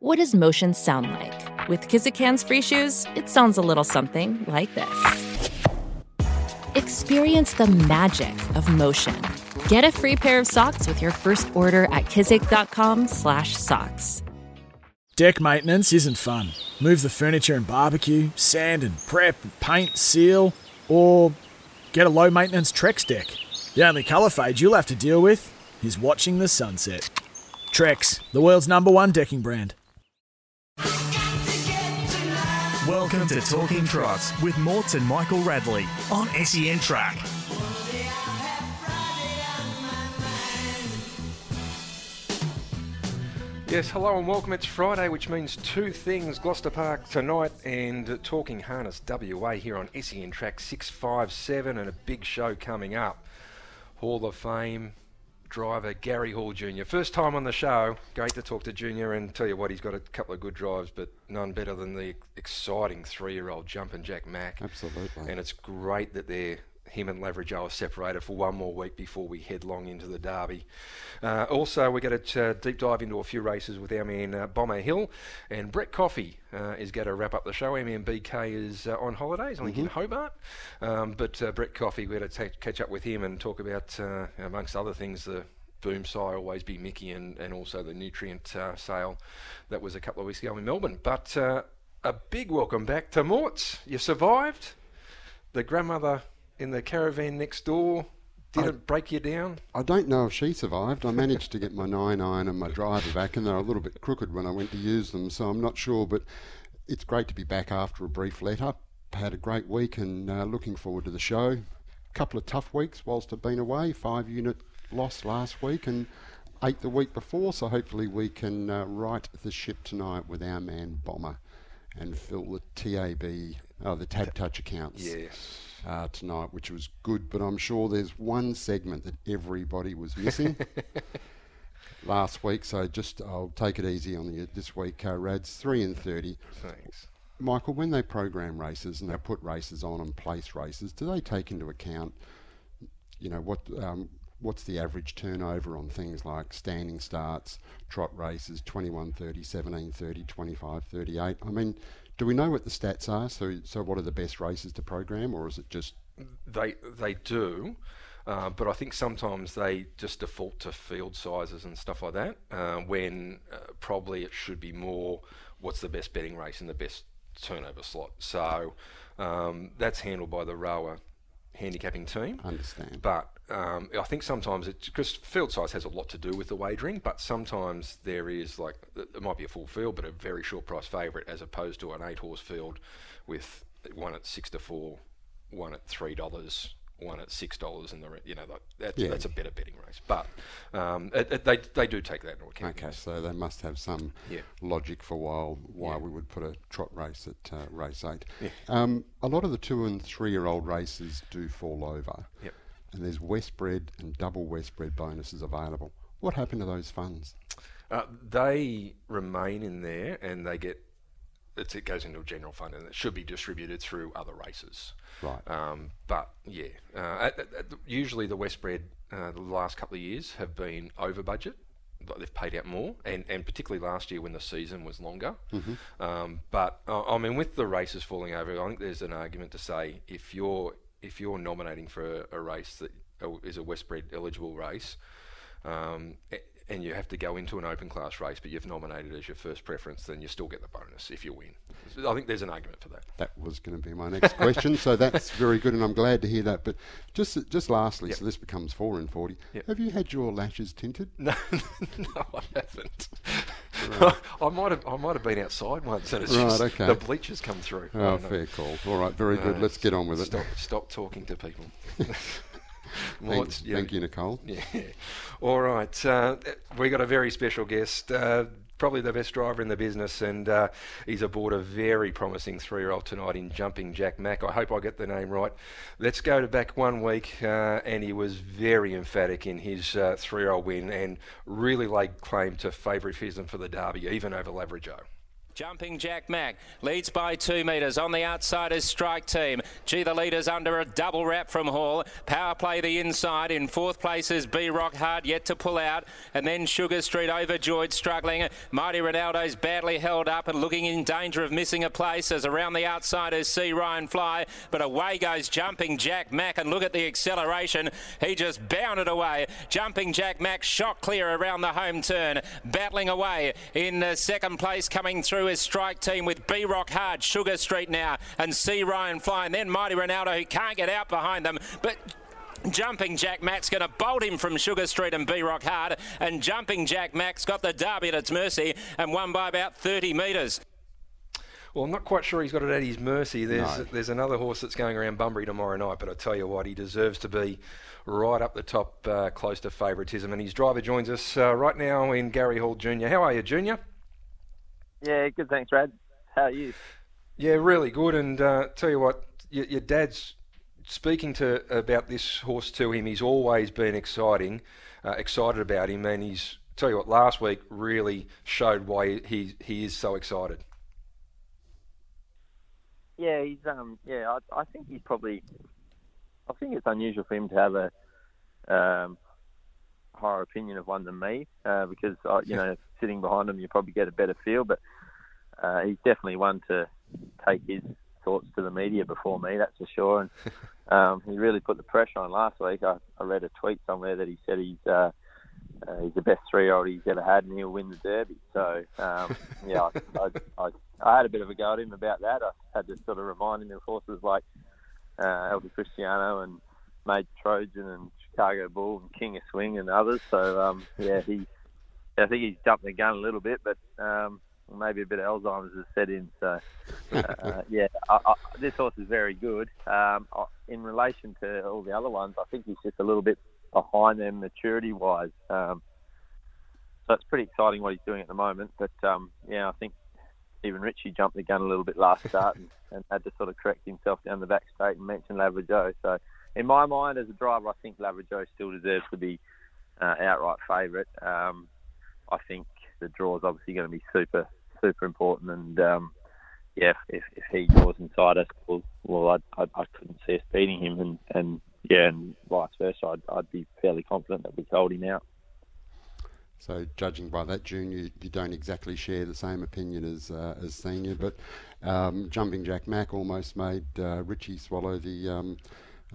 What does motion sound like? With Kizikans free shoes, it sounds a little something like this. Experience the magic of motion. Get a free pair of socks with your first order at kizik.com/socks. Deck maintenance isn't fun. Move the furniture and barbecue, sand and prep, paint, seal, or get a low maintenance Trex deck. The only colour fade you'll have to deal with is watching the sunset. Trex, the world's number one decking brand. Welcome to Talking Trot with Morts and Michael Radley on SEN Track. Yes, hello and welcome. It's Friday, which means two things Gloucester Park tonight and Talking Harness WA here on SEN Track 657 and a big show coming up. Hall of Fame driver Gary Hall Jr. First time on the show. Great to talk to Junior and tell you what, he's got a couple of good drives, but none better than the exciting three year old Jumpin' Jack Mack. Absolutely. And it's great that they're him and Lavra Joe are separated for one more week before we headlong into the Derby. Uh, also, we're going to uh, deep dive into a few races with our man uh, Bomber Hill, and Brett Coffey uh, is going to wrap up the show. MMBK is uh, on holidays, I think in Hobart, um, but uh, Brett Coffey, we're going to catch up with him and talk about, amongst other things, the boom sigh always be Mickey and, and also the Nutrien sale that was a couple of weeks ago in Melbourne. But a big welcome back to Morts. You survived. The grandmother in the caravan next door didn't I- break you down? I don't know if she survived. I managed to get my nine iron and my driver back, and they're a little bit crooked when I went to use them, so I'm not sure. But it's great to be back after a brief let up. Had a great week and uh, looking forward to the show. A couple of tough weeks whilst I've been away. Five unit loss last week and eight the week before, so hopefully we can uh, right the ship tonight with our man Bomber and fill the TAB, oh, the Tab Touch accounts Yes. Uh, tonight, which was good. But I'm sure there's one segment that everybody was missing last week. So just I'll take it easy on you this week. Uh, Rads three and thirty. Thanks. Michael, when they program races and they put races on and place races, do they take into account, you know, what um, what's the average turnover on things like standing starts, trot races, 21, 30, 17, 30, 25, 38? I mean, do we know what the stats are? So, so what are the best races to program, or is it just They they do, uh, but I think sometimes they just default to field sizes and stuff like that. Uh, when uh, probably it should be more what's the best betting race and the best turnover slot. So um, that's handled by the RWWA handicapping team. understand? But um, I think sometimes it's because field size has a lot to do with the wagering, but sometimes there is like it might be a full field, but a very short price favourite as opposed to an eight horse field with one at six to four, one at three dollars, one at six dollars, and the re- you know like, that's, Yeah. that's a better betting race. But um, it, it, they they do take that into account. Okay, so they must have some Yeah. logic for why why Yeah. we would put a trot race at uh, race eight. Yeah. Um, a lot of the two and three year old races do fall over, Yep. and there's Westbred and double Westbred bonuses available. What happened to those funds? Uh, they remain in there and they get it goes into a general fund and it should be distributed through other races. Right. Um, but yeah, uh, at, at, usually the Westbred uh, the last couple of years have been over budget. Like They've paid out more, and, and particularly last year when the season was longer. Um, but uh, I mean, with the races falling over, I think there's an argument to say if you're if you're nominating for a, a race that is uh, is a Westbred eligible race, um, and you have to go into an open class race, but you've nominated as your first preference, then you still get the bonus if you win. I think there's an argument for that. That was going to be my next question, so that's very good, and I'm glad to hear that. But just just lastly, Yep. so this becomes four and forty. Yep. Have you had your lashes tinted? No, no, I haven't. I might have, I might have been outside once, and it's Right, just okay. the bleachers come through. Oh, know. fair call. All right, very good. No, Let's get on with it. Stop, stop talking to people. Thank, Morts, thank you, Nicole. Yeah. All right. Uh, we got a very special guest. Uh, probably the best driver in the business, and uh, he's aboard a very promising three-year-old tonight in Jumping Jack Mack. I hope I get the name right. Let's go to back one week, uh, and he was very emphatic in his uh, three-year-old win, and really laid claim to favouritism for the Derby, even over Lavra Joe. Jumping Jack Mack leads by two metres. On the outside is Strike Team. Gee, the leader's under a double wrap from Hall. Power play the inside. In fourth place is B Rock Hard yet to pull out. And then Sugar Street overjoyed, struggling. Mighty Ronaldo's badly held up and looking in danger of missing a place as around the outside is C Ryan Fly. But away goes Jumping Jack Mack. And look at the acceleration. He just bounded away. Jumping Jack Mack shot clear around the home turn. Battling away in second place coming through his strike team with B Rock Hard, Sugar Street now, and C Ryan flying. Then Mighty Ronaldo, who can't get out behind them, but Jumping Jack Mack's going to bolt him from Sugar Street and B Rock Hard, and Jumping Jack Mack's got the derby at its mercy and won by about 30 metres. Well, I'm not quite sure he's got it at his mercy. There's no. there's another horse that's going around Bunbury tomorrow night, but I tell you what, he deserves to be right up the top, uh, close to favouritism. And his driver joins us uh, right now in Gary Hall Jr. How are you, Junior? Yeah, good. Thanks, Brad. How are you? Yeah, really good. And uh, tell you what, your, your, dad's speaking to about this horse to him. He's always been exciting, uh, excited about him, and he's tell you what. Last week really showed why he he is so excited. Yeah, he's um yeah. I, I think he's probably. I think it's unusual for him to have a um, higher opinion of one than me uh, because I, you know sitting behind him you probably get a better feel. But uh, he's definitely one to take his thoughts to the media before me, that's for sure. And um, he really put the pressure on last week. I, I read a tweet somewhere that he said he's uh, uh, he's the best three-year-old he's ever had, and he'll win the Derby. So um, yeah, I, I, I, I, had a bit of a go at him about that. I had to sort of remind him of horses like uh, Alta Christiano and Made Trojan and Chicago Bull and King of Swing and others. So um, yeah, he I think he's jumped the gun a little bit, but um, maybe a bit of Alzheimer's has set in. So, uh, yeah, I, I, this horse is very good. Um, I, in relation to all the other ones, I think he's just a little bit behind them maturity-wise. Um, so it's pretty exciting what he's doing at the moment. But um, yeah, I think even Richie jumped the gun a little bit last start and, and, had to sort of correct himself down the back straight and mention Lavra So in my mind, as a driver, I think Lavra still deserves to be uh, outright favourite. Um, I think the draw is obviously going to be super, super important. And um, yeah, if, if he draws inside us, well, well I, I, I couldn't see us beating him. And, and yeah, and vice versa, I'd, I'd be fairly confident that we could hold him out. So, judging by that, June, you, you don't exactly share the same opinion as uh, as senior, but um, jumping Jack Mack almost made uh, Richie swallow the um,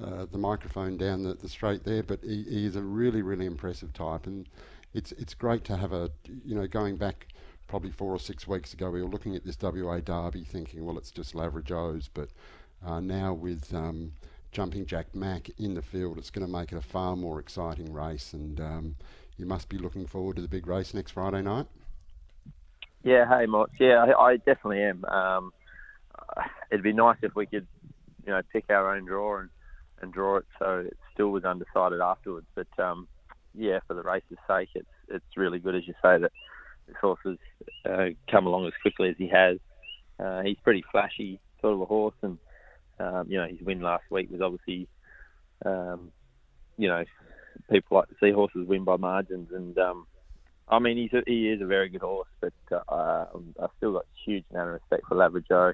uh, the microphone down the, the straight there. But he, he, is a really, really impressive type, and it's it's great to have a you know going back probably four or six weeks ago we were looking at this WA Derby thinking well it's just Lavra but uh, now with um, jumping Jack Mack in the field it's going to make it a far more exciting race and um, you must be looking forward to the big race next Friday night. Yeah, hey, Mott. Yeah, I, I definitely am. Um, it'd be nice if we could, you know, pick our own draw and, and draw it so it still was undecided afterwards. But um, yeah, for the race's sake, it's it's really good, as you say, that this horse has uh, come along as quickly as he has. Uh, he's pretty flashy sort of a horse, and um, you know his win last week was obviously, um, you know, people like to see horses win by margins, and um, I mean he's a, he is a very good horse, but uh, I've still got huge amount of respect for Lavra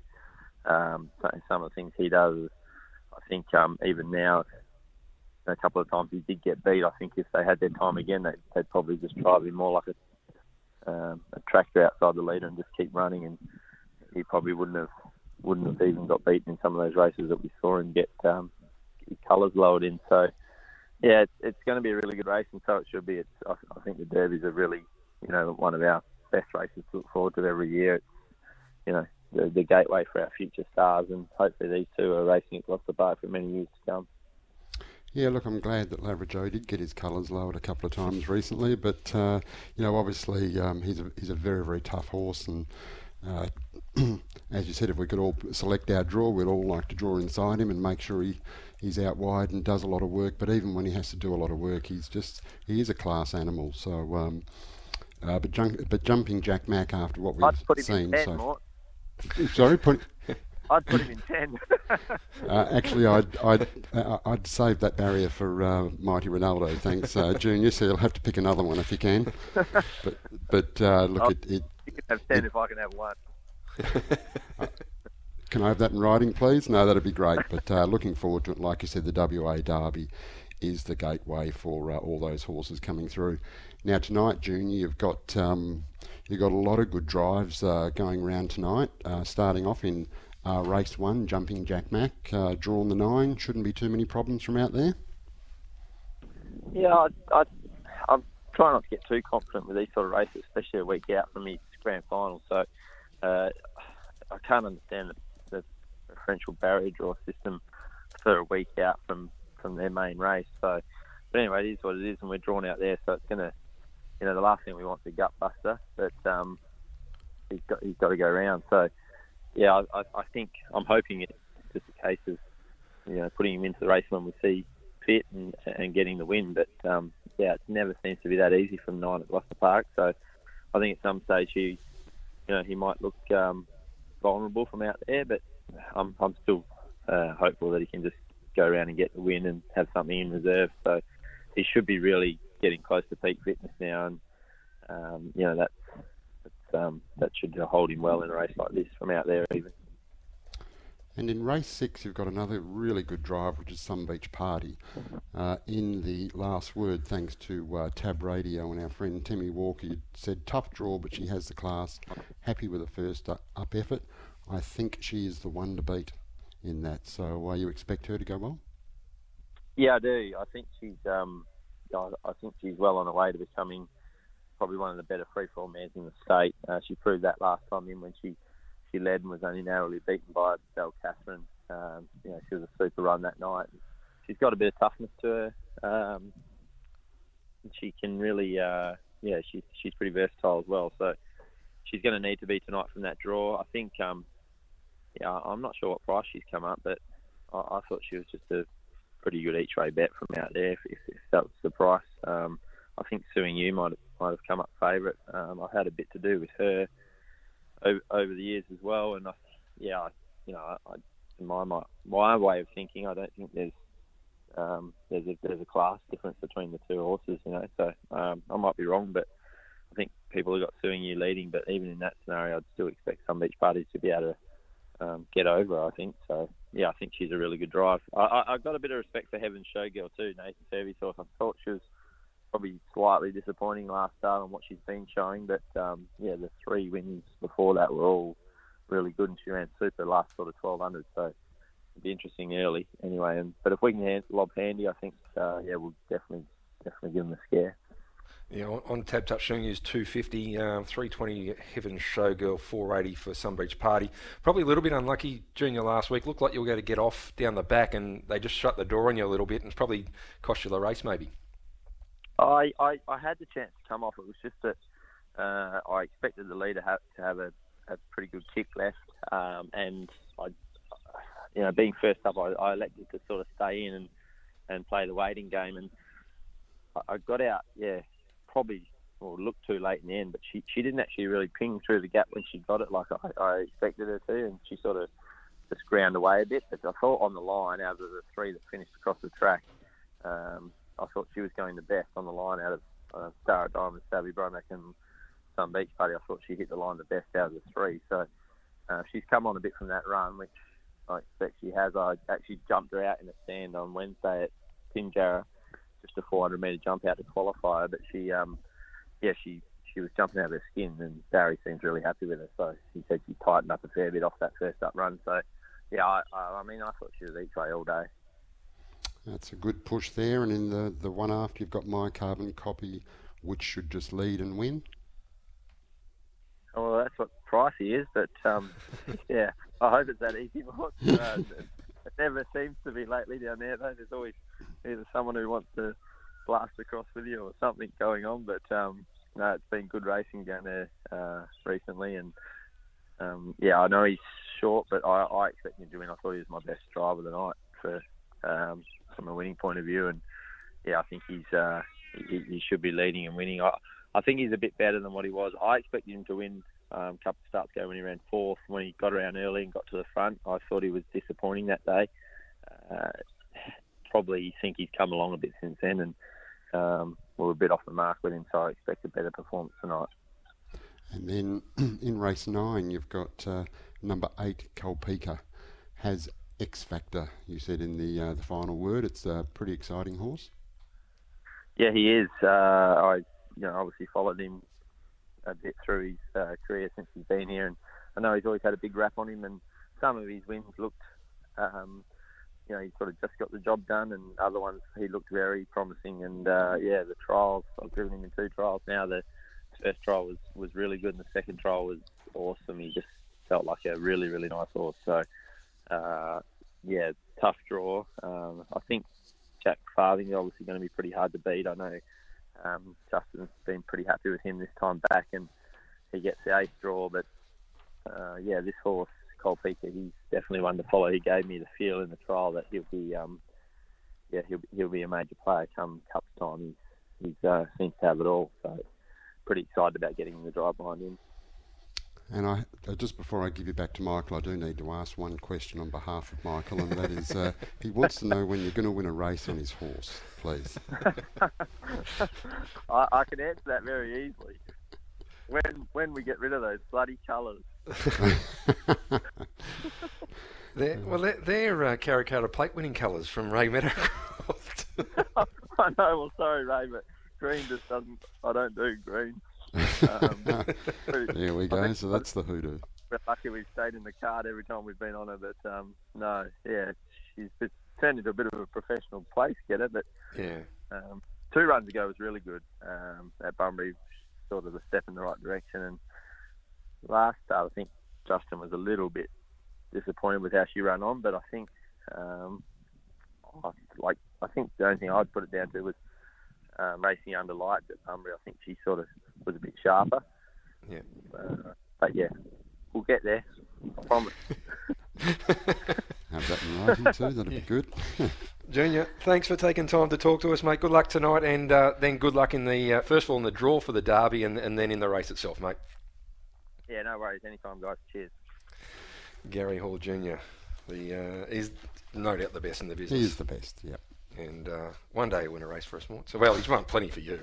Um, some of the things he does, I think um, even now a couple of times he did get beat. I think if they had their time again, they'd, they'd probably just try to be more like a, um, a tractor outside the leader and just keep running, and he probably wouldn't have wouldn't have even got beaten in some of those races that we saw and get um, colours lowered in. So yeah, it's, it's going to be a really good race, and so it should be. It's I, I think the Derby's are really you know one of our best races to look forward to every year. It's you know the, the gateway for our future stars, and hopefully these two are racing across the bar for many years to come. Yeah, look, I'm glad that Lavra did get his colours lowered a couple of times recently, but uh, you know, obviously um, he's a he's a very very tough horse, and uh, as you said, if we could all select our draw, we'd all like to draw inside him and make sure he he's out wide and does a lot of work. But even when he has to do a lot of work, he's just he is a class animal. So, um, uh, but junk, but jumping Jack Mack after what we've seen, so. Sorry, put I'd put him in ten. uh, actually, I'd I'd uh, I'd save that barrier for uh, Mighty Ronaldo. Thanks, uh, Junior. So you'll have to pick another one if you can. But but uh, look, I'll, it, it, You can have ten it, if I can have one. Can I have that in writing, please? No, that'd be great. But uh, looking forward to it. Like you said, the WA Derby is the gateway for uh, all those horses coming through. Now tonight, Junior, you've got um, you've got a lot of good drives uh, going around tonight. Uh, starting off in uh, race one, jumping Jack Mack, uh, drawn the nine. Shouldn't be too many problems from out there. Yeah, I, I, I'm trying not to get too confident with these sort of races, especially a week out from his grand final. So uh, I can't understand the preferential barrier draw system for a week out from from their main race. So, but anyway, it is what it is, and we're drawn out there, so it's gonna, you know, the last thing we want is a gut buster, but um, he's got he's got to go around. So, yeah, I, I think I'm hoping it's just a case of, you know, putting him into the race when we see fit and and getting the win. But um, yeah, it never seems to be that easy from nine at Gloucester Park. So, I think at some stage he, you know, he might look um, vulnerable from out there, but I'm I'm still uh, hopeful that he can just go around and get the win and have something in reserve. So he should be really getting close to peak fitness now, and um, you know that um, that should hold him well in a race like this from out there even. And in race six, you've got another really good drive, which is Sun Beach Party. Uh, in the last word, thanks to uh, Tab Radio and our friend Timmy Walker, you said tough draw, but she has the class. Happy with the first up effort. I think she is the one to beat in that. So, uh, you expect her to go well? Yeah, I do. I think she's. Um, I think she's well on her way to becoming probably one of the better free-for-all mares in the state. Uh, she proved that last time in when she she led and was only narrowly beaten by Belle Catherine. Um, you know, she was a super run that night. She's got a bit of toughness to her. Um, she can really, uh, yeah, she's she's pretty versatile as well. So she's going to need to be tonight from that draw. I think um, yeah, I'm not sure what price she's come up, but I, I thought she was just a pretty good each way bet from out there. If, if, if that was the price, um, I think Suing You might have, might have come up favourite. Um, I've had a bit to do with her over, over the years as well, and I, yeah, I, you know, I, in my, my my way of thinking, I don't think there's um, there's a there's a class difference between the two horses, you know. So um, I might be wrong, but I think people have got Suing You leading, but even in that scenario, I'd still expect some beach parties to be able to um, get over. I think so. Yeah, I think she's a really good drive. I, I, have got a bit of respect for Heaven Showgirl too, Nathan. So I thought she was probably slightly disappointing last start on what she's been showing, but um, yeah, the three wins before that were all really good, and she ran super last sort of 1200. So it'd be interesting early anyway. And but if we can hand, lob handy, I think uh, yeah, we'll definitely definitely give them a scare. Yeah, on, on Tab Touch showing is 250, um, 320 Heaven Showgirl, 480 for Sunbeach Party. Probably a little bit unlucky Junior last week. Looked like you were going to get off down the back, and they just shut the door on you a little bit, and it's probably cost you the race maybe. I, I, I had the chance to come off. It was just that uh, I expected the leader have, to have a, a pretty good kick left, um, and I, you know, being first up, I, I elected to sort of stay in and, and play the waiting game, and I got out, yeah, probably or looked too late in the end, but she she didn't actually really ping through the gap when she got it like I, I expected her to, and she sort of just ground away a bit. But I thought on the line, out of the three that finished across the track, um, I thought she was going the best on the line out of uh, Star Diamond, Savvy Bromac, and Sun Beach Party. I thought she hit the line the best out of the three. So uh, she's come on a bit from that run, which I expect she has. I actually jumped her out in the stand on Wednesday at Pinjarra just a 400 metre jump out to qualify her. but she, um, yeah, she she was jumping out of her skin, and Barry seems really happy with her. So he said she tightened up a fair bit off that first up run. So, yeah, I, I mean, I thought she was each way all day. That's a good push there, and in the the one after you've got my carbon copy, which should just lead and win. Oh, well, that's what pricey is, but um, yeah, I hope it's that easy. Uh, it never seems to be lately down there. Though there's always either someone who wants to blast across with you or something going on. But um, no, it's been good racing down there uh, recently, and um, yeah, I know he's short, but I, I expect him to win. I thought he was my best driver of the night for um, from a winning point of view, and yeah, I think he's uh, he, he should be leading and winning. I, I think he's a bit better than what he was. I expected him to win um, a couple of starts ago when he ran fourth. When he got around early and got to the front, I thought he was disappointing that day. Uh, probably think he's come along a bit since then, and um, we're a bit off the mark with him, so I expect a better performance tonight. And then in race nine, you've got uh, number eight, Colpeka, has X Factor. You said in the uh, the final word. It's a pretty exciting horse. Yeah, he is. Uh, I, you know, obviously followed him a bit through his uh, career since he's been here, and I know he's always had a big rap on him. And some of his wins looked, um, you know, he sort of just got the job done, and other ones he looked very promising. And uh, yeah, the trials, I've driven him in two trials now. The first trial was was really good, and the second trial was awesome. He just felt like a really really nice horse. So uh, yeah, tough draw. Um, I think Jack Farthing is obviously going to be pretty hard to beat. I know um, Justin's been pretty happy with him this time back, and he gets the eighth draw. But uh, yeah, this horse, Colpeka, he's definitely one to follow. He gave me the feel in the trial that he'll be, um, yeah, he'll he'll be a major player come Cup time. He's he's uh, seems to have it all. So pretty excited about getting the drive behind him. And I uh, just before I give you back to Michael, I do need to ask one question on behalf of Michael, and that is, uh, he wants to know when you're going to win a race on his horse, please. I, I can answer that very easily. When when we get rid of those bloody colours. They're, well, they're, they're uh, Karrakatta plate winning colours from Ray Meadowcroft. I know. Well, sorry, Ray, but green just doesn't. I don't do green. Um, there we go. So that's the hoodoo. We're lucky we've stayed in the card every time we've been on her, but um, no, yeah, she's turned into a bit of a professional place getter. But yeah, um, two runs ago was really good um, at Bunbury, sort of a step in the right direction. And last start, I think Justin was a little bit disappointed with how she ran on, but I think, um, I, like, I think the only thing I'd put it down to was um, racing under lights at Bunbury. I think she sort of was a bit sharper. Yeah. Uh, but yeah, we'll get there. I promise. Have that in writing too. That'd be good. Junior, thanks for taking time to talk to us, mate. Good luck tonight, and uh, then good luck in the uh, first of all in the draw for the derby, and, and then in the race itself, mate. Yeah, no worries. Anytime, guys. Cheers. Gary Hall Jr. The uh, is no doubt the best in the business. He is the best. Yep. And uh, one day he'll win a race for us, more. So well, he's won plenty for you.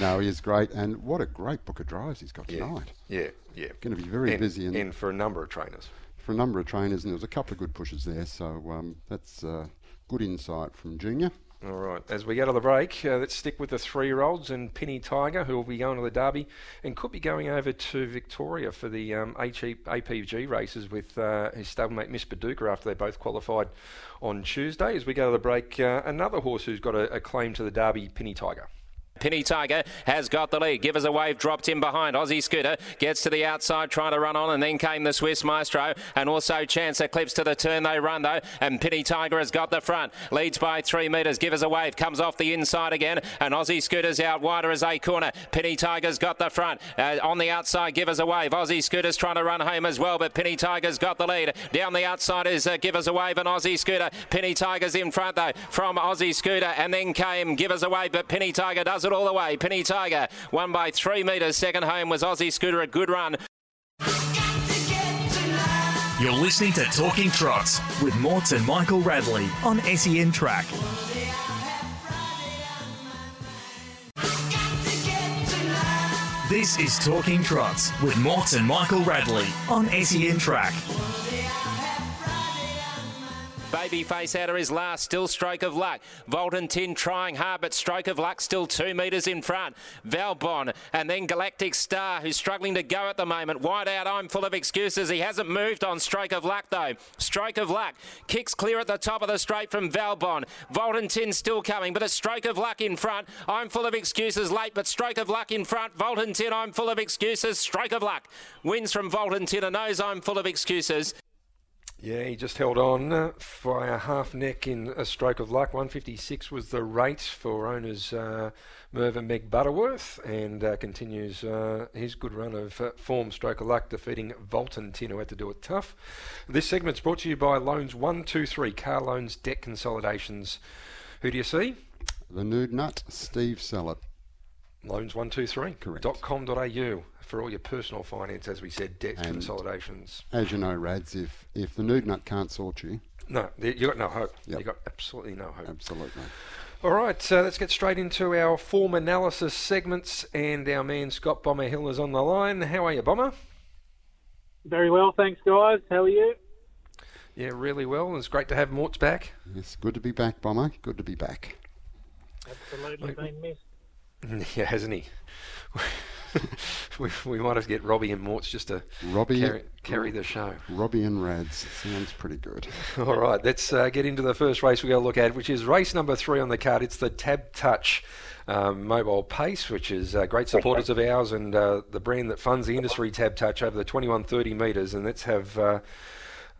No, he is great, and what a great book of drives he's got tonight. Yeah, yeah. Going to be very and, busy, and, and for a number of trainers. For a number of trainers, and there was a couple of good pushes there. So um, that's uh, good insight from Junior. All right. As we go to the break, uh, let's stick with the three-year-olds and Penny Tiger, who will be going to the Derby and could be going over to Victoria for the um, APG races with uh, his stablemate Miss Paducah after they both qualified on Tuesday. As we go to the break, uh, another horse who's got a, a claim to the Derby, Penny Tiger. Penny Tiger has got the lead. Give us a wave, dropped in behind. Aussie Scooter gets to the outside, trying to run on, and then came the Swiss Maestro, and also Chance Eclipse to the turn. They run though, and Penny Tiger has got the front, leads by three metres. Give us a wave, comes off the inside again, and Aussie Scooter's out wider as a corner. Penny Tiger's got the front uh, on the outside. Give us a wave. Aussie Scooter's trying to run home as well, but Penny Tiger's got the lead. Down the outside is uh, Give us a wave and Aussie Scooter. Penny Tiger's in front though from Aussie Scooter, and then came Give us a wave, but Penny Tiger does it all the way. Penny Tiger won by three metres. Second home was Aussie Scooter. A good run. You're listening to Talking Trots with Morts and Michael Radley on SEN Track. This is Talking Trots with Morts and Michael Radley on SEN Track. Babyface out of his last, still stroke of luck. Vultan Tin trying hard, but stroke of luck still two metres in front. Valbon and then Galactic Star, who's struggling to go at the moment. Wide out, I'm full of excuses. He hasn't moved on stroke of luck though. Stroke of luck kicks clear at the top of the straight from Valbon. Vultan Tin still coming, but a stroke of luck in front. I'm full of excuses late, but stroke of luck in front. Vultan Tin, I'm full of excuses. Stroke of luck wins from Vultan Tin and knows I'm full of excuses. Yeah, he just held on by a half neck in a stroke of luck. 156 was the rate for owners uh, Merv and Meg Butterworth, and uh, continues uh, his good run of uh, form stroke of luck, defeating Vultan Tin, who had to do it tough. This segment's brought to you by Loans 123, car loans, debt consolidations. Who do you see? The Nude Nut, Steve Sallet. Loans123. Correct. .com.au for all your personal finance, as we said, debt And- consolidations. As you know, Rads, if, if the Nude Nut can't sort you, No, you got no hope. Yep. You got absolutely no hope. absolutely. All right, so let's get straight into our form analysis segments, and our man Scott Bomber Hill is on the line. How are you, Bomber? Very well, thanks, guys. How are you? Yeah, really well. It's great to have Mort's back. It's good to be back, Bomber. Good to be back. Absolutely been missed. Yeah, hasn't he? we, we might have to get Robbie and Morts just to Robbie, carry, carry the show. Robbie and Rads sounds pretty good. All right, let's uh, get into the first race we're going to look at, which is race number three on the card. It's the Tab Touch um, Mobile Pace, which is uh, great supporters of ours and uh, the brand that funds the industry, Tab Touch, over the 2130 metres. And let's have.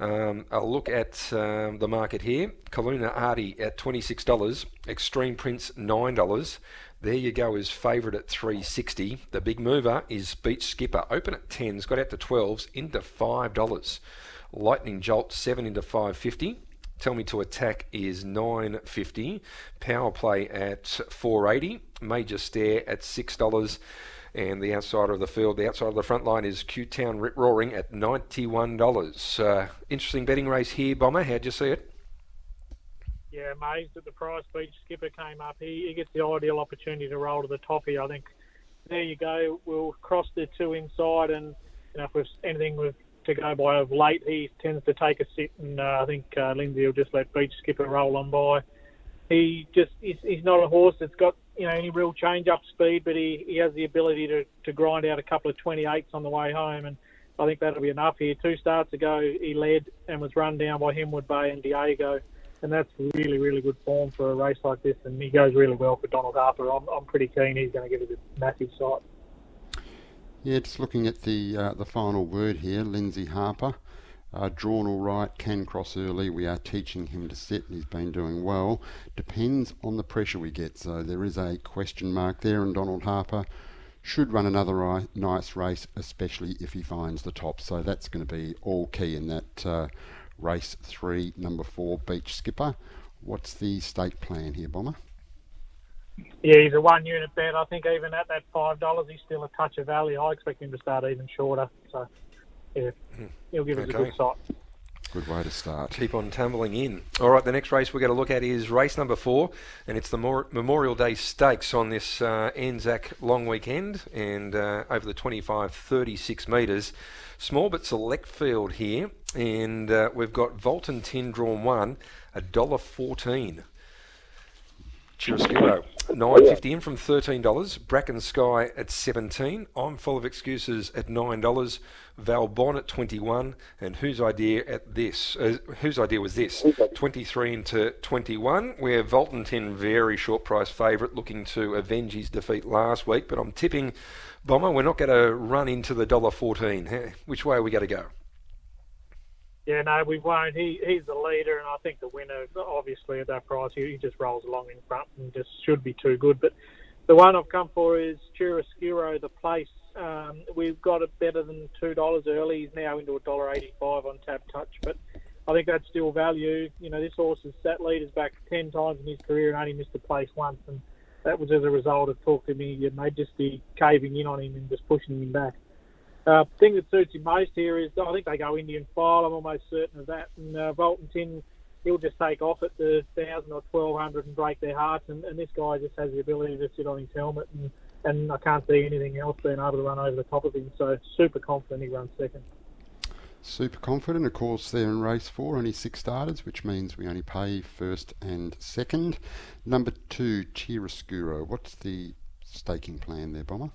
Um, a look at um, the market here. Kaluna Artie at $26, Extreme Prince $9, there you go is favourite at 360. The big mover is Beach Skipper. Open at 10s, got out to 12s, into $5. Lightning Jolt 7 into 550. Tell Me to Attack is 950. Power Play at 480. Major Stare at $6. And the outside of the field, the outside of the front line is Q Town Rip Roaring at $91. Uh, interesting betting race here, Bomber. How'd you see it? Yeah, amazed at the price. Beach Skipper came up. He, he gets the ideal opportunity to roll to the top here. I think there you go. We'll cross the two inside, and you know, if there's anything with to go by of late, he tends to take a sit, and uh, I think uh, Lindsay will just let Beach Skipper roll on by. He just he's, he's not a horse that's got you know any real change up speed, but he, he has the ability to, to grind out a couple of 28s on the way home, and I think that'll be enough here. Two starts ago, he led and was run down by Hemwood Bay and Diego, and that's really really good form for a race like this, and he goes really well for Donald Harper. I'm, I'm pretty keen he's going to give it a massive sight. Yeah, just looking at the uh, the final word here, Lindsay Harper. Uh, drawn all right, can cross early. We are teaching him to sit. And he's been doing well. Depends on the pressure we get. So there is a question mark there, and Donald Harper should run another nice race, especially if he finds the top. So that's going to be all key in that uh, race three, number four, Beach Skipper. What's the stake plan here, Bomber? Yeah, he's a one unit bet. I think even at that five dollars, he's still a touch of value. I expect him to start even shorter. So yeah, he'll give us a good shot. Good way to start. Keep on tumbling in. All right, the next race we're going to look at is race number four, and it's the Mor- Memorial Day Stakes on this uh, Anzac long weekend, and uh, over the 25 36 metres. Small but select field here, and uh, we've got Vultan Tin drawn one, a dollar fourteen. Chiaroscuro, nine fifty in from thirteen dollars. Bracken Sky at seventeen. I'm full of excuses at nine dollars. Val Valbon at twenty one. And whose idea at this? Uh, whose idea was this? Twenty three into twenty one. Where Vultan Tin very short price favourite, looking to avenge his defeat last week. But I'm tipping Bomber. We're not going to run into the dollar fourteen. Which way are we going to go? Yeah, no, we won't. He he's the leader, and I think the winner, obviously at that price, he, he just rolls along in front and just should be too good. But the one I've come for is Chiaroscuro, the place. Um, we've got it better than two dollars early. He's now into a dollar eighty-five on Tab Touch, but I think that's still value. You know, this horse has sat leaders back ten times in his career and only missed a place once, and that was as a result of Talk to Me, Your Majesty caving in on him and just pushing him back. Uh, thing that suits him most here is I think they go Indian file. I'm almost certain of that. And uh, Tin, he'll just take off at the thousand or twelve hundred and break their hearts. And, and this guy just has the ability to sit on his helmet, and, and I can't see anything else being able to run over the top of him. So super confident he runs second. Super confident, of course, they're in race four, only six starters, which means we only pay first and second. Number two, Chiaroscuro. What's the staking plan there, Bomber?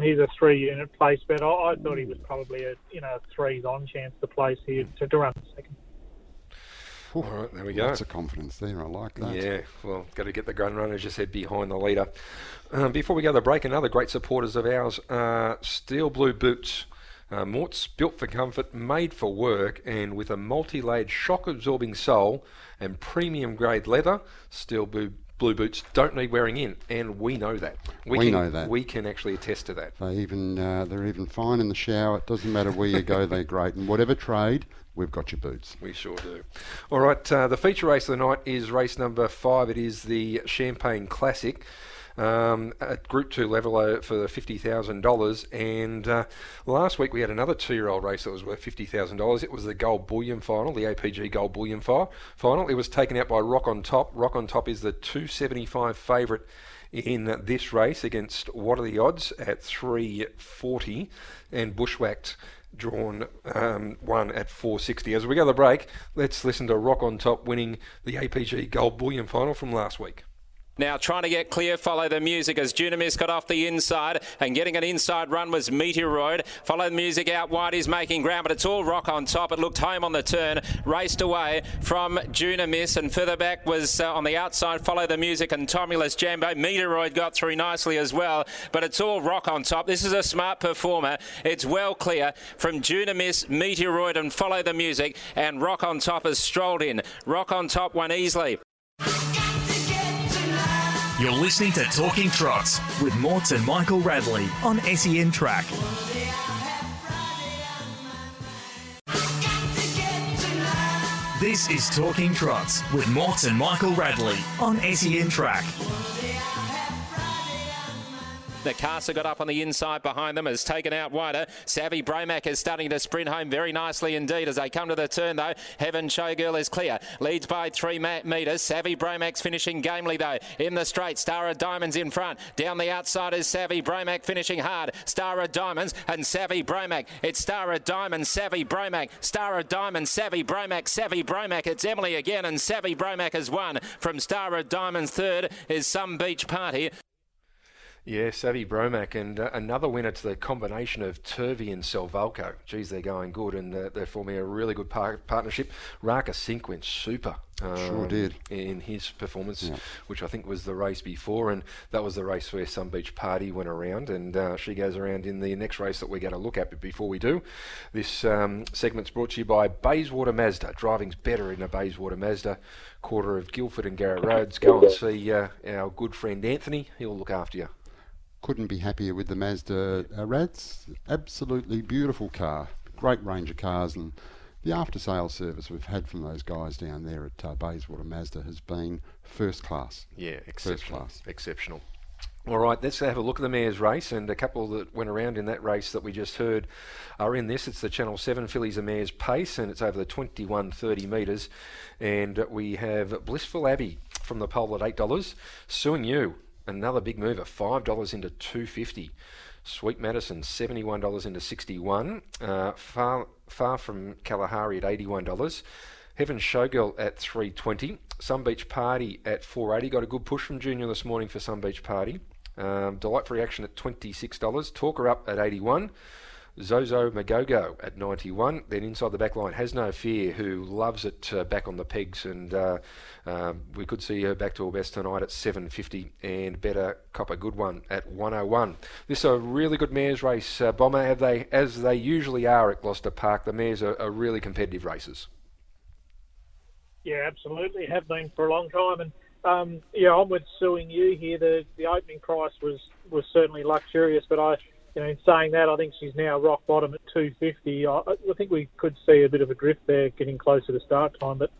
He's a three-unit place bet. I, I thought he was probably a you know threes on chance to place here to, to run second. All right, there we go. Lots of confidence there. I like that. Yeah, well, got to get the gun runners, you said, behind the leader. Um, before we go to the break, another great supporters of ours, are Steel Blue Boots. Uh, Mort's built for comfort, made for work, and with a multi-layered shock-absorbing sole and premium grade leather, Steel Blue, Blue Boots don't need wearing in, and we know that. We can, know that. We can actually attest to that. They even uh, they're even fine in the shower. It doesn't matter where you go, they're great. And whatever trade, we've got your boots. We sure do. All right, uh, the feature race of the night is race number five. It is the Champagne Classic. Um, at Group 2 level uh, for $50,000. And uh, last week we had another two year old race that was worth $50,000. It was the Gold Bullion final, the APG Gold Bullion final. It was taken out by Rock on Top. Rock on Top is the 275 favourite in this race against what are the odds at 340 and bushwhacked drawn um, one at 460. As we go to the break, let's listen to Rock on Top winning the APG Gold Bullion final from last week. Now trying to get clear, follow the music as Dunamis got off the inside and getting an inside run was Meteoroid. Follow the music out wide, he's making ground, but it's all rock on top. It looked home on the turn, raced away from Dunamis and further back was uh, on the outside, follow the music and Tomulus Jambo. Meteoroid got through nicely as well, but it's all rock on top. This is a smart performer. It's well clear from Dunamis, Meteoroid and follow the music and rock on top has strolled in. Rock on top won easily. You're listening to Talking Trots with Morts and Michael Radley on SEN Track. This is Talking Trots with Morts and Michael Radley on SEN Track. Nakasa got up on the inside behind them, has taken out wider. Savvy Bromac is starting to sprint home very nicely indeed as they come to the turn though. Heaven Showgirl is clear, leads by three metres. Savvy Bromac's finishing gamely though. In the straight, Star of Diamonds in front. Down the outside is Savvy Bromac finishing hard. Star of Diamonds and Savvy Bromac. It's Star of Diamonds, Savvy Bromac. Star of Diamonds, Savvy Bromac, Savvy Bromac. It's Emily again and Savvy Bromac has won. From Star of Diamonds third is Sun Beach Party. Yeah, Savvy Bromac and uh, another winner to the combination of Turvey and Selvalco. Geez, they're going good and uh, they're forming a really good par- partnership. Raka Sink went super. Um, sure did. In his performance, Yeah. which I think was the race before, and that was the race where Sun Beach Party went around, and uh, she goes around in the next race that we're going to look at. But before we do, this um, segment's brought to you by Bayswater Mazda. Driving's better in a Bayswater Mazda. Quarter of Guildford and Garrett Roads. Go and see uh, our good friend Anthony. He'll look after you. Couldn't be happier with the Mazda uh, Rads. Absolutely beautiful car. Great range of cars and the after sales service we've had from those guys down there at uh, Bayswater Mazda has been first class. Yeah, First exceptional. class. Exceptional. All right, let's have a look at the mares race, and a couple that went around in that race that we just heard are in this. It's the Channel 7 Fillies a Mares Pace, and it's over the 2130 metres. And we have Blissful Abbey from the pole at $8. Suing You, another big mover, $5 into 250 Sweet Madison, $71 into 61 uh, Far, far from Kalahari at $81 Heaven Showgirl at 320. Sun Beach Party at 480. Got a good push from Junior this morning for Sun Beach Party. Um, Delightful Reaction at $26. Talker up at 81. Zozo Magogo at 91. Then inside the back line, Has No Fear, who loves it uh, back on the pegs, and uh, um, we could see her back to her best tonight at 750, and Better Cop a Good One at 101. This is a really good mares race. Uh, Bomber, have they, as they usually are at Gloucester Park, the mares are, are really competitive races. Yeah, absolutely. Have been for a long time. And um, yeah, I'm with suing you here. The the opening price was was certainly luxurious, but I, you know, in saying that, I think she's now rock bottom at 250. I, I think we could see a bit of a drift there, getting closer to start time. But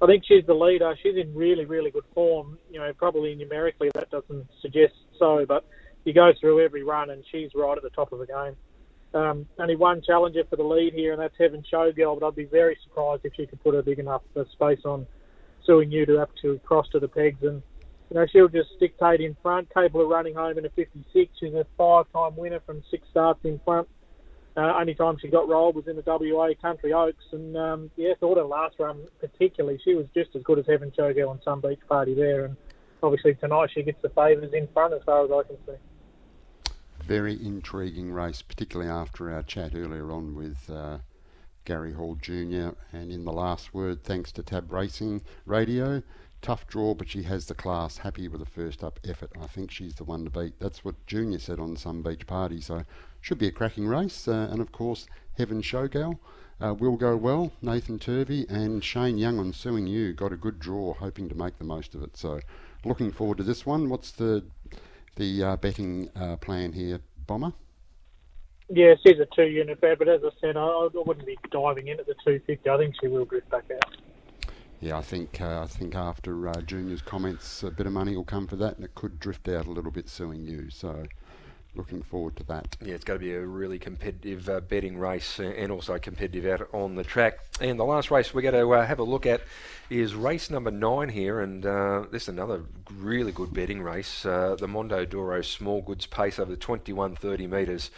I think she's the leader. She's in really really good form. You know, probably numerically that doesn't suggest so, but you go through every run and she's right at the top of the game. Um, only one challenger for the lead here, and that's Heaven Showgirl. But I'd be very surprised if she could put a big enough uh, space on suing you to have to cross to the pegs. And you know she'll just dictate in front, capable of running home in a 56. She's a five-time winner from six starts in front. Uh, only time she got rolled was in the WA Country Oaks, and um, yeah, thought her last run particularly, she was just as good as Heaven Showgirl on Sun Beach Party there. And obviously tonight she gets the favours in front as far as I can see. Very intriguing race, particularly after our chat earlier on with uh, Gary Hall Jr. And in the last word, thanks to Tab Racing Radio. Tough draw, but she has the class. Happy with the first up effort. I think she's the one to beat. That's what Junior said on Sun Beach Party. So should be a cracking race. Uh, and of course, Heaven Showgirl uh, will go well. Nathan Turvey and Shane Young on Suing You got a good draw, hoping to make the most of it. So looking forward to this one. What's the the uh, betting uh, plan here, Bomber? Yeah, she's a two-unit bet, but as I said, I, I wouldn't be diving in at the 250. I think she will drift back out. Yeah, I think uh, I think after uh, Junior's comments, a bit of money will come for that, and it could drift out a little bit suing you. So, looking forward to that. Yeah, it's going to be a really competitive uh, betting race and also competitive out on the track. And the last race we're going to uh, have a look at is race number nine here, and uh, this is another really good betting race. Uh, the Mondo Doro Small Goods Pace over the 2130 metres.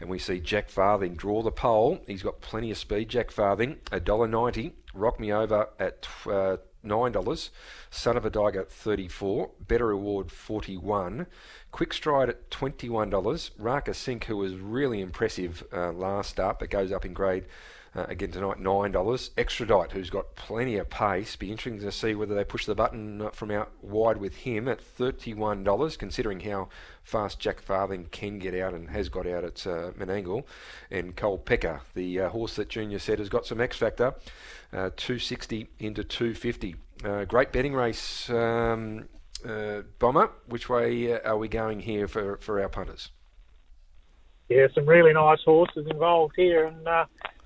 And we see Jack Farthing draw the pole. He's got plenty of speed. Jack Farthing, $1.90. Rock Me Over at uh, $9. Son of a Diger, 34 Better Reward, 41 Quick Stride at $21. Raka Sink, who was really impressive uh, last up, but goes up in grade uh, again tonight, $9. Extradite, who's got plenty of pace. Be interesting to see whether they push the button from out wide with him at $31, considering how fast Jack Farthing can get out and has got out at uh, Menangle. And Cole Pecker, the uh, horse that Junior said has got some X factor, uh, 260 into 250. Uh, great betting race, um, uh, Bomber. Which way uh, are we going here for, for our punters? Yeah, some really nice horses involved here, and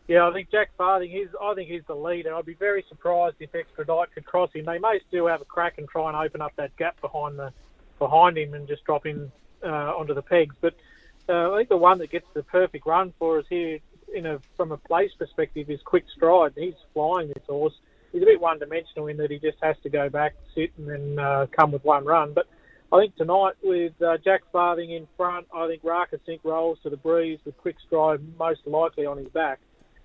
yeah, I think Jack Farthing. He's, I think he's the leader. I'd be very surprised if Extradite could cross him. They may still have a crack and try and open up that gap behind the behind him and just drop him uh, onto the pegs. But uh, I think the one that gets the perfect run for us here, in a from a place perspective, is Quick Stride. He's flying this horse. He's a bit one-dimensional in that he just has to go back, sit, and then uh, come with one run. But I think tonight with uh, Jack Farthing in front, I think Raka Sink rolls to the breeze with Quick Stride most likely on his back.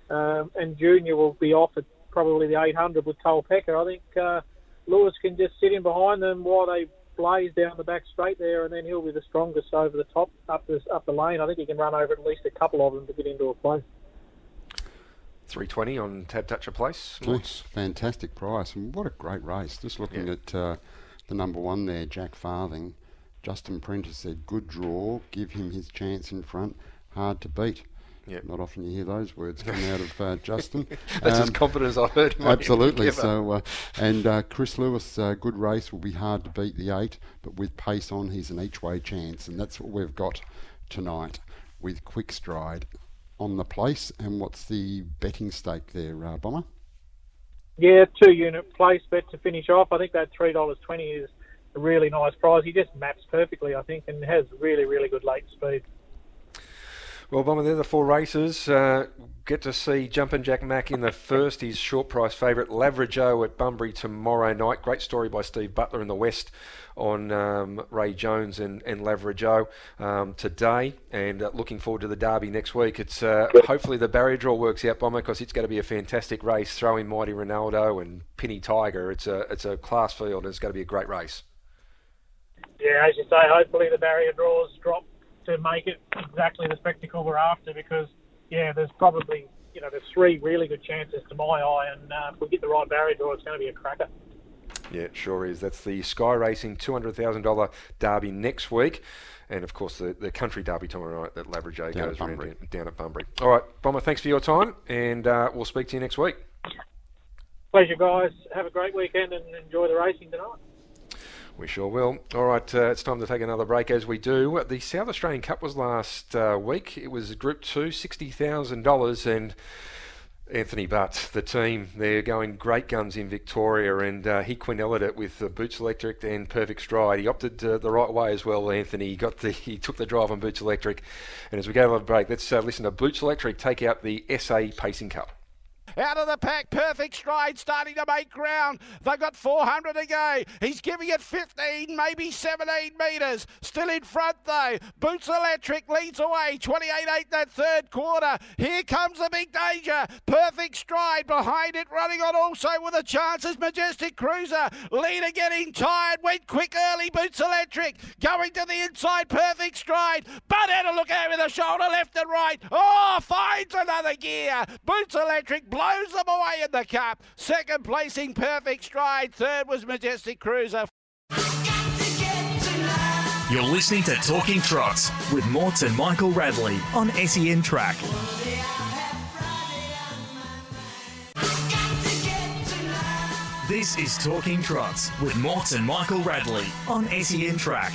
Um, and Junior will be off at probably the 800 with Cole Pecker. I think uh, Lewis can just sit in behind them while they blaze down the back straight there, and then he'll be the strongest over the top up the up the lane. I think he can run over at least a couple of them to get into a place. 320 on Tab Toucher Place. Nice, fantastic price, and what a great race. Just looking yeah. at uh, the number one there, Jack Farthing. Justin Prentice said, good draw, give him his chance in front, hard to beat. Yep. Not often you hear those words come out of uh, Justin. That's um, as confident as I heard. Absolutely. So, uh, and uh, Chris Lewis, uh, good race will be hard to beat the eight, but with pace on, he's an each way chance, and that's what we've got tonight with Quick Stride on the place. And what's the betting stake there, uh, Bomber? Yeah, two unit place bet to finish off. I think that three dollars twenty is a really nice prize. He just maps perfectly, I think, and has really, really good late speed. Well, Bomber, they're the four races. Uh, get to see Jumpin' Jack Mack in the first. his short price favourite. Lavra Joe at Bunbury tomorrow night. Great story by Steve Butler in the West on um, Ray Jones and, and Lavra Joe um, today. And uh, looking forward to the Derby next week. It's uh, hopefully the barrier draw works out, Bomber, because it's going to be a fantastic race. Throw in Mighty Ronaldo and Penny Tiger. It's a it's a class field, and it's going to be a great race. Yeah, as you say, hopefully the barrier draws drop to make it exactly the spectacle we're after because, yeah, there's probably, you know, there's three really good chances to my eye, and uh, if we get the right barrier draw, it's going to be a cracker. Yeah, it sure is. That's the Sky Racing $200,000 derby next week. And of course, the, the country derby tomorrow night that Lavra Joe goes around down, down, at Bunbury. All right, Bomber, thanks for your time, and uh, we'll speak to you next week. Pleasure, guys. Have a great weekend and enjoy the racing tonight. We sure will. All right, uh, it's time to take another break as we do. The South Australian Cup was last uh, week. It was Group 2, $60,000 and... Anthony Butt, the team, they're going great guns in Victoria, and uh, he quinelled it with Boots Electric and Perfect Stride. He opted uh, the right way as well, Anthony. He got the he took the drive on Boots Electric, and as we go to the break, let's uh, listen to Boots Electric take out the SA Pacing Cup. Out of the pack, perfect stride, starting to make ground. They've got 400 to go. He's giving it 15, maybe 17 metres. Still in front though. Boots Electric leads away. 28-8 that third quarter. Here comes the big danger. Perfect stride behind it, running on also with a chance as Majestic Cruiser. Leader getting tired, went quick early. Boots Electric going to the inside, perfect stride. But had a look over the shoulder, left and right. Oh, finds another gear. Boots Electric blows blows them away in the cup. Second placing Perfect Stride. Third was Majestic Cruiser. You're listening to Talking Trots with Morts and Michael Radley on SEN Track. This is Talking Trots with Morts and Michael Radley on SEN Track.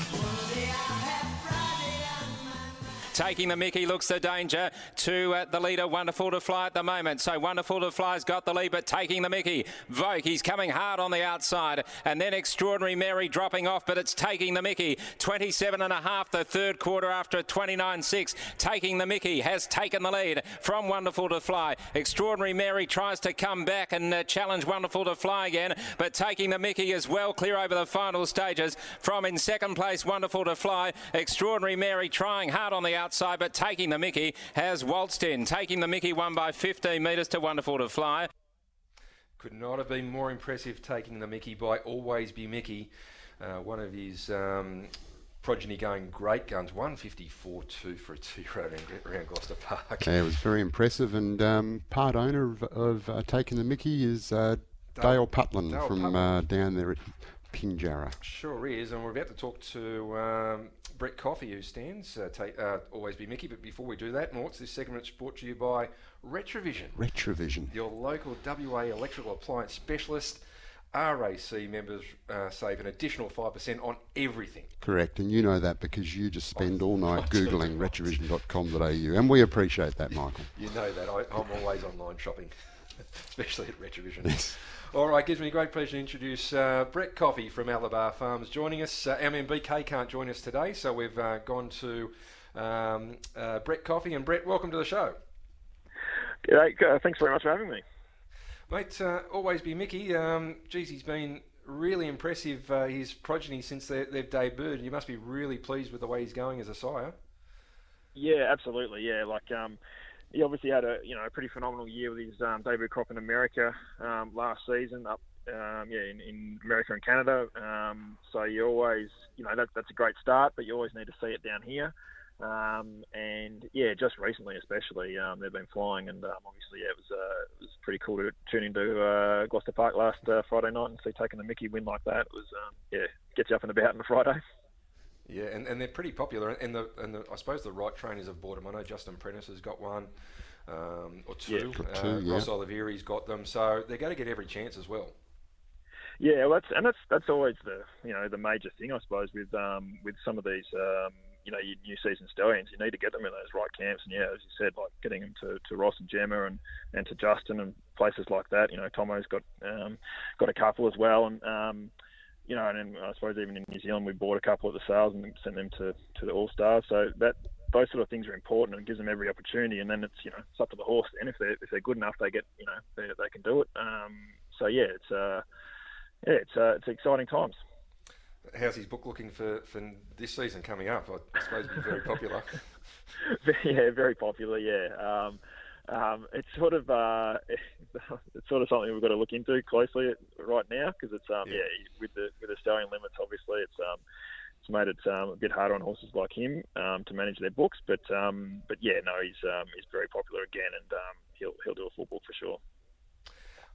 Taking the Mickey looks the danger to uh, the leader, Wonderful to Fly at the moment. So Wonderful to Fly's got the lead, but taking the Mickey. Vogue, he's coming hard on the outside. And then Extraordinary Mary dropping off, but it's taking the Mickey. 27 and a half the third quarter after 29.6. Taking the Mickey has taken the lead from Wonderful to Fly. Extraordinary Mary tries to come back and uh, challenge Wonderful to Fly again, but taking the Mickey as well clear over the final stages. From in second place, Wonderful to Fly. Extraordinary Mary trying hard on the outside, but taking the Mickey has waltzed in. Taking the Mickey one by 15 metres to Wonderful to Fly. Could not have been more impressive taking the Mickey by Always B Miki. Uh, one of his um, progeny going great guns, 154.2 for a two-year-old around Gloucester Park. Yeah, it was very impressive. And um, part owner of, of uh, taking the Mickey is uh, Dale, Dale Putland Dale from uh, down there at Pinjarra. Sure is, and we're about to talk to um, Brett Coffey, who stands uh, take, uh, Always B Miki. But before we do that, Morts, this segment is brought to you by Retrovision. Retrovision, your local WA electrical appliance specialist. RAC members uh, save an additional 5% on everything. Correct, and you know that because you just spend all night Googling retrovision.com.au, and we appreciate that, Michael. You know that. I, am always online shopping, especially at Retrovision. Yes. All right, gives me great pleasure to introduce uh, Brett Coffey from Alabar Farms joining us. Uh, BK can't join us today, so we've uh, gone to um, uh, Brett Coffey. And Brett, welcome to the show. G'day, uh, thanks very much for having me. Mate, uh, Always B Miki. Um, geez, he's been really impressive, uh, his progeny, since they, have debuted. You must be really pleased with the way he's going as a sire. Yeah, absolutely. Yeah, like um, he obviously had a you know a pretty phenomenal year with his um, debut crop in America um, last season up um, yeah in, in, America and Canada. Um, so you always you know that, that's a great start, but you always need to see it down here. Um, and yeah, just recently especially um, they've been flying, and obviously yeah, it was uh, it was pretty cool to tune into uh, Gloucester Park last uh, Friday night and see taking the Mickey win like that. It was yeah gets you up and about on a Friday. Yeah, and, and they're pretty popular. And the and the, I suppose the right trainers have bought them. I know Justin Prentice has got one um, or two. Yeah, two uh, yeah. Ross Olivieri's got them, so they're going to get every chance as well. Yeah, well, that's and that's that's always the you know the major thing I suppose with um, with some of these um, you know your new season stallions. You need to get them in those right camps, and yeah, as you said, like getting them to, to Ross and Gemma and, and to Justin and places like that. You know, Tomo's got um, got a couple as well, and um, you know, and I suppose even in New Zealand we bought a couple at the sales and sent them to, to the All Stars. So that those sort of things are important and gives them every opportunity. And then it's you know it's up to the horse. And if they if they're good enough, they get you know they, they can do it. Um, so yeah, it's uh, yeah, it's uh, it's exciting times. How's his book looking for, for this season coming up? I suppose it'll be very popular. yeah, very popular. Yeah. Um, um, it's sort of uh, it's sort of something we've got to look into closely right now because it's um, yeah. yeah. with the with the stallion limits obviously it's um, it's made it um, a bit harder on horses like him um, to manage their books but um, but yeah no he's um, he's very popular again and um, he'll he'll do a full book for sure.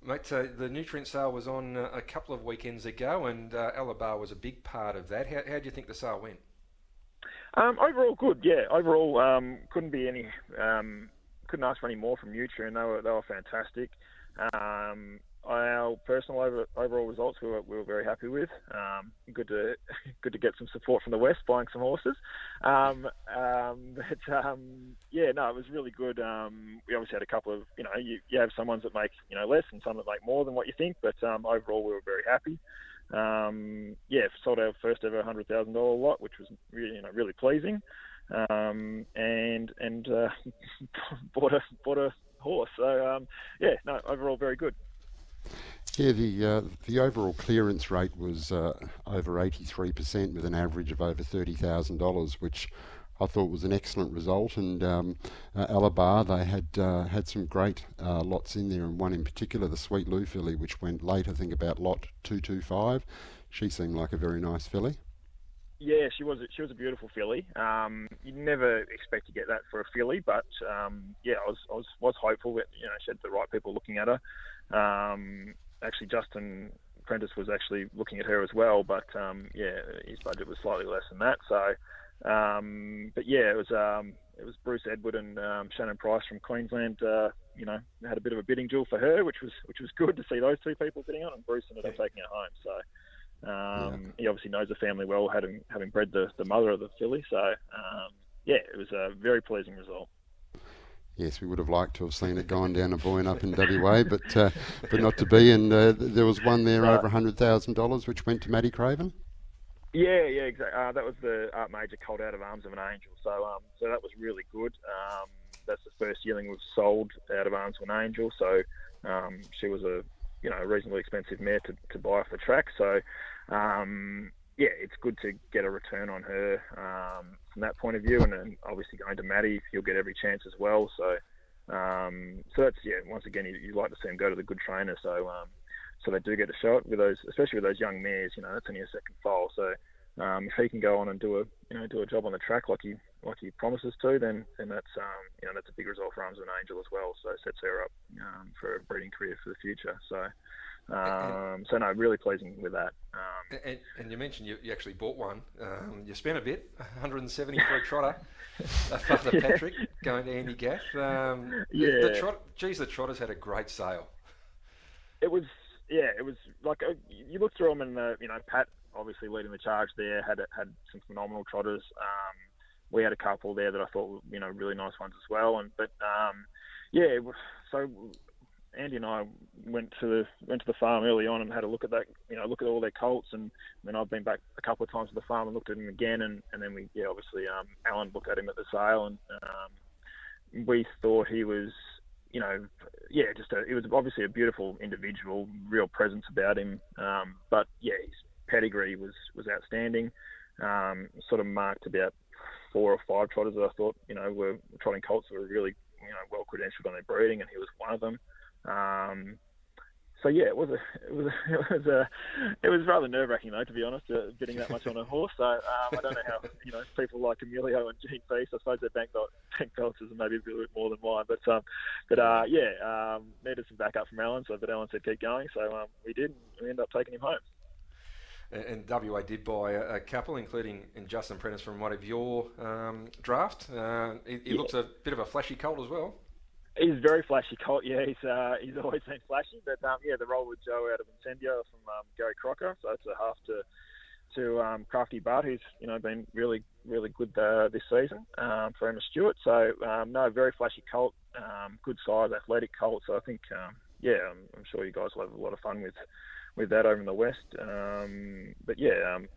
Mate, uh, the Nutrien sale was on uh, a couple of weekends ago, and uh, Alabar was a big part of that. How, how do you think the sale went? Um, overall, good. Yeah, overall, um, couldn't be any um, couldn't ask for any more from Nutrien. They were they were fantastic. Um, our personal over, overall results we were, we were very happy with. Um, good to good to get some support from the west, buying some horses. Um, um, but um, yeah, no, it was really good. Um, we obviously had a couple of you know you, you have some ones that make you know less and some that make more than what you think, but um, overall we were very happy. yeah, sold our first ever hundred thousand dollar lot, which was really you know really pleasing um, and and uh, bought a bought a horse. So um, yeah, no, overall very good. Yeah, the uh, the overall clearance rate was uh, over 83% with an average of over $30,000, which I thought was an excellent result. And um, uh, Alabar, they had uh, had some great uh, lots in there, and one in particular, the Sweet Lou filly, which went late, I think about lot 225. She seemed like a very nice filly. Yeah, she was. She was a beautiful filly. Um, you never expect to get that for a filly, but um, yeah, I was, I was was hopeful that you know she had the right people looking at her. Um, actually, Justin Prentice was actually looking at her as well, but um, yeah, his budget was slightly less than that. So, um, but yeah, it was um, it was Bruce Edward and um, Shannon Price from Queensland. Uh, you know, had a bit of a bidding duel for her, which was which was good to see those two people bidding on, and Bruce ended up taking it home. So. Um, yeah. He obviously knows the family well, having having bred the, the mother of the filly. So um, yeah, it was a very pleasing result. Yes, we would have liked to have seen it going down a buoyant up in WA, but uh, but not to be. And uh, there was one there Right. over hundred thousand dollars, which went to Matty Craven. Yeah, yeah, exactly. Uh, that was the Art Major Colt Out of Arms of an Angel. So, um, so that was really good. Um, that's the first yearling we've sold Out of Arms of an Angel. So, um, she was a, you know, reasonably expensive mare to, to buy off the track. So, um, yeah, it's good to get a return on her um, from that point of view. And then obviously going to Matty, you'll get every chance as well. So, um, so that's yeah. Once again, you, you like to see them go to the good trainer. So, um, so they do get a shot with those, especially with those young mares. You know, that's only a second foal. So, um, if he can go on and do a you know do a job on the track like he like he promises to, then then that's um, you know that's a big result for Arms of an Angel as well. So it sets her up um, for a breeding career for the future. So. Um, so no, really pleasing with that. Um, And, and you mentioned you, you actually bought one. Um, you spent a bit, 170 for a trotter. Father Yeah. Patrick going to Andy Gath. Um, the- The, Yeah. trot, geez, the trotters had a great sale. it was yeah, it was like uh, you look through them and uh, you know Pat obviously leading the charge there had had some phenomenal trotters. Um, we had a couple there that I thought were you know really nice ones as well. And but um, yeah, so Andy and I went to the went to the farm early on and had a look at that you know look at all their colts and then I've been back a couple of times to the farm and looked at him again and, and then we yeah obviously um, Alan looked at him at the sale and um, we thought he was you know, yeah, just a, it was obviously a beautiful individual, real presence about him. Um, but yeah, his pedigree was was outstanding. Um, sort of marked about four or five trotters that I thought you know were trotting colts that were really you know well credentialed on their breeding, and he was one of them. Um, so yeah, it was a it was a, it was a it was rather nerve wracking though, to be honest, uh, getting that much on a horse. So um, I don't know how you know people like Emilio and Gene Feast. I suppose their bank belt bank belts is maybe a bit more than mine, but um, but uh, yeah, um, needed some backup from Alan. So but Alan said keep going, so um, we did. And we ended up taking him home. And, WA did buy a, a couple, including in Justin Prentice from one of your um, draft. Uh, he he Yeah. looks a bit of a flashy colt as well. He's very flashy, Colt. Yeah, he's uh, he's always been flashy. But um, yeah, the roll with Joe out of Incendio from um, Gary Crocker, so it's a half to to um, Crafty Bart, who's you know been really really good uh, this season um, for Emma Stewart. So um, no, very flashy Colt, um, good size, athletic Colt. So I think um, yeah, I'm, I'm sure you guys will have a lot of fun with with that over in the west. Um, but yeah. Um,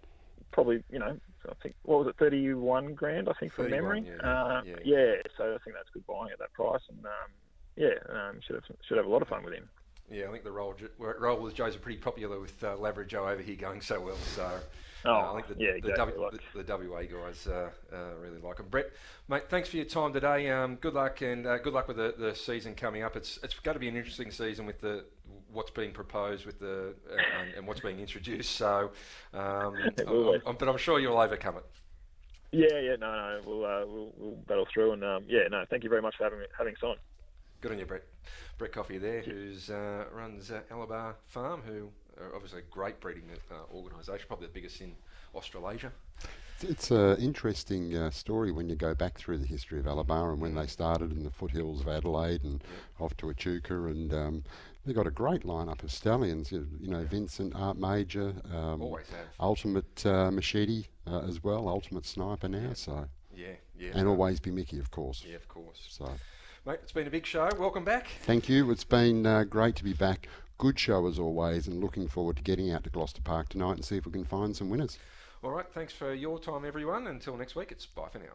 Probably, you know, I think what was it, thirty-one grand? I think from memory. yeah, Uh, yeah. yeah, so I think that's good buying at that price, and um, yeah, um, should have should have a lot of fun with him. Yeah, I think the roll, roll with Joe's are pretty popular with uh, Joe over here going so well. So uh, Oh, I think the, yeah, the, w, like- the, the WA guys uh, uh, really like them. Brett, mate, thanks for your time today. Um, good luck and uh, good luck with the, the season coming up. It's it's going to be an interesting season with the what's being proposed with the uh, and, and what's being introduced. So, um, I'm- I'm- but I'm sure you'll overcome it. Yeah, yeah, no, no, we'll uh, we'll, we'll battle through, and um, yeah, no, thank you very much for having having us on. Good on you, Brett. Brett Coffey there, who's uh, runs uh, Alabar Farm, who are obviously a great breeding uh, organisation, probably the biggest in Australasia. It's an interesting uh, story when you go back through the history of Alabar and when they started in the foothills of Adelaide and off to Echuca, and um, they've got a great lineup of stallions. You, you know, Vincent, Art Major, um, Always have. Ultimate uh, Machete uh, as well, Ultimate Sniper now. So, Yeah, yeah. and Always B Miki, of course. Yeah, of course. So, Mate, it's been a big show. Welcome back. thank you. It's been uh, great to be back. Good show as always, and looking forward to getting out to Gloucester Park tonight and see if we can find some winners. All right, thanks for your time, everyone. Until next week, it's bye for now.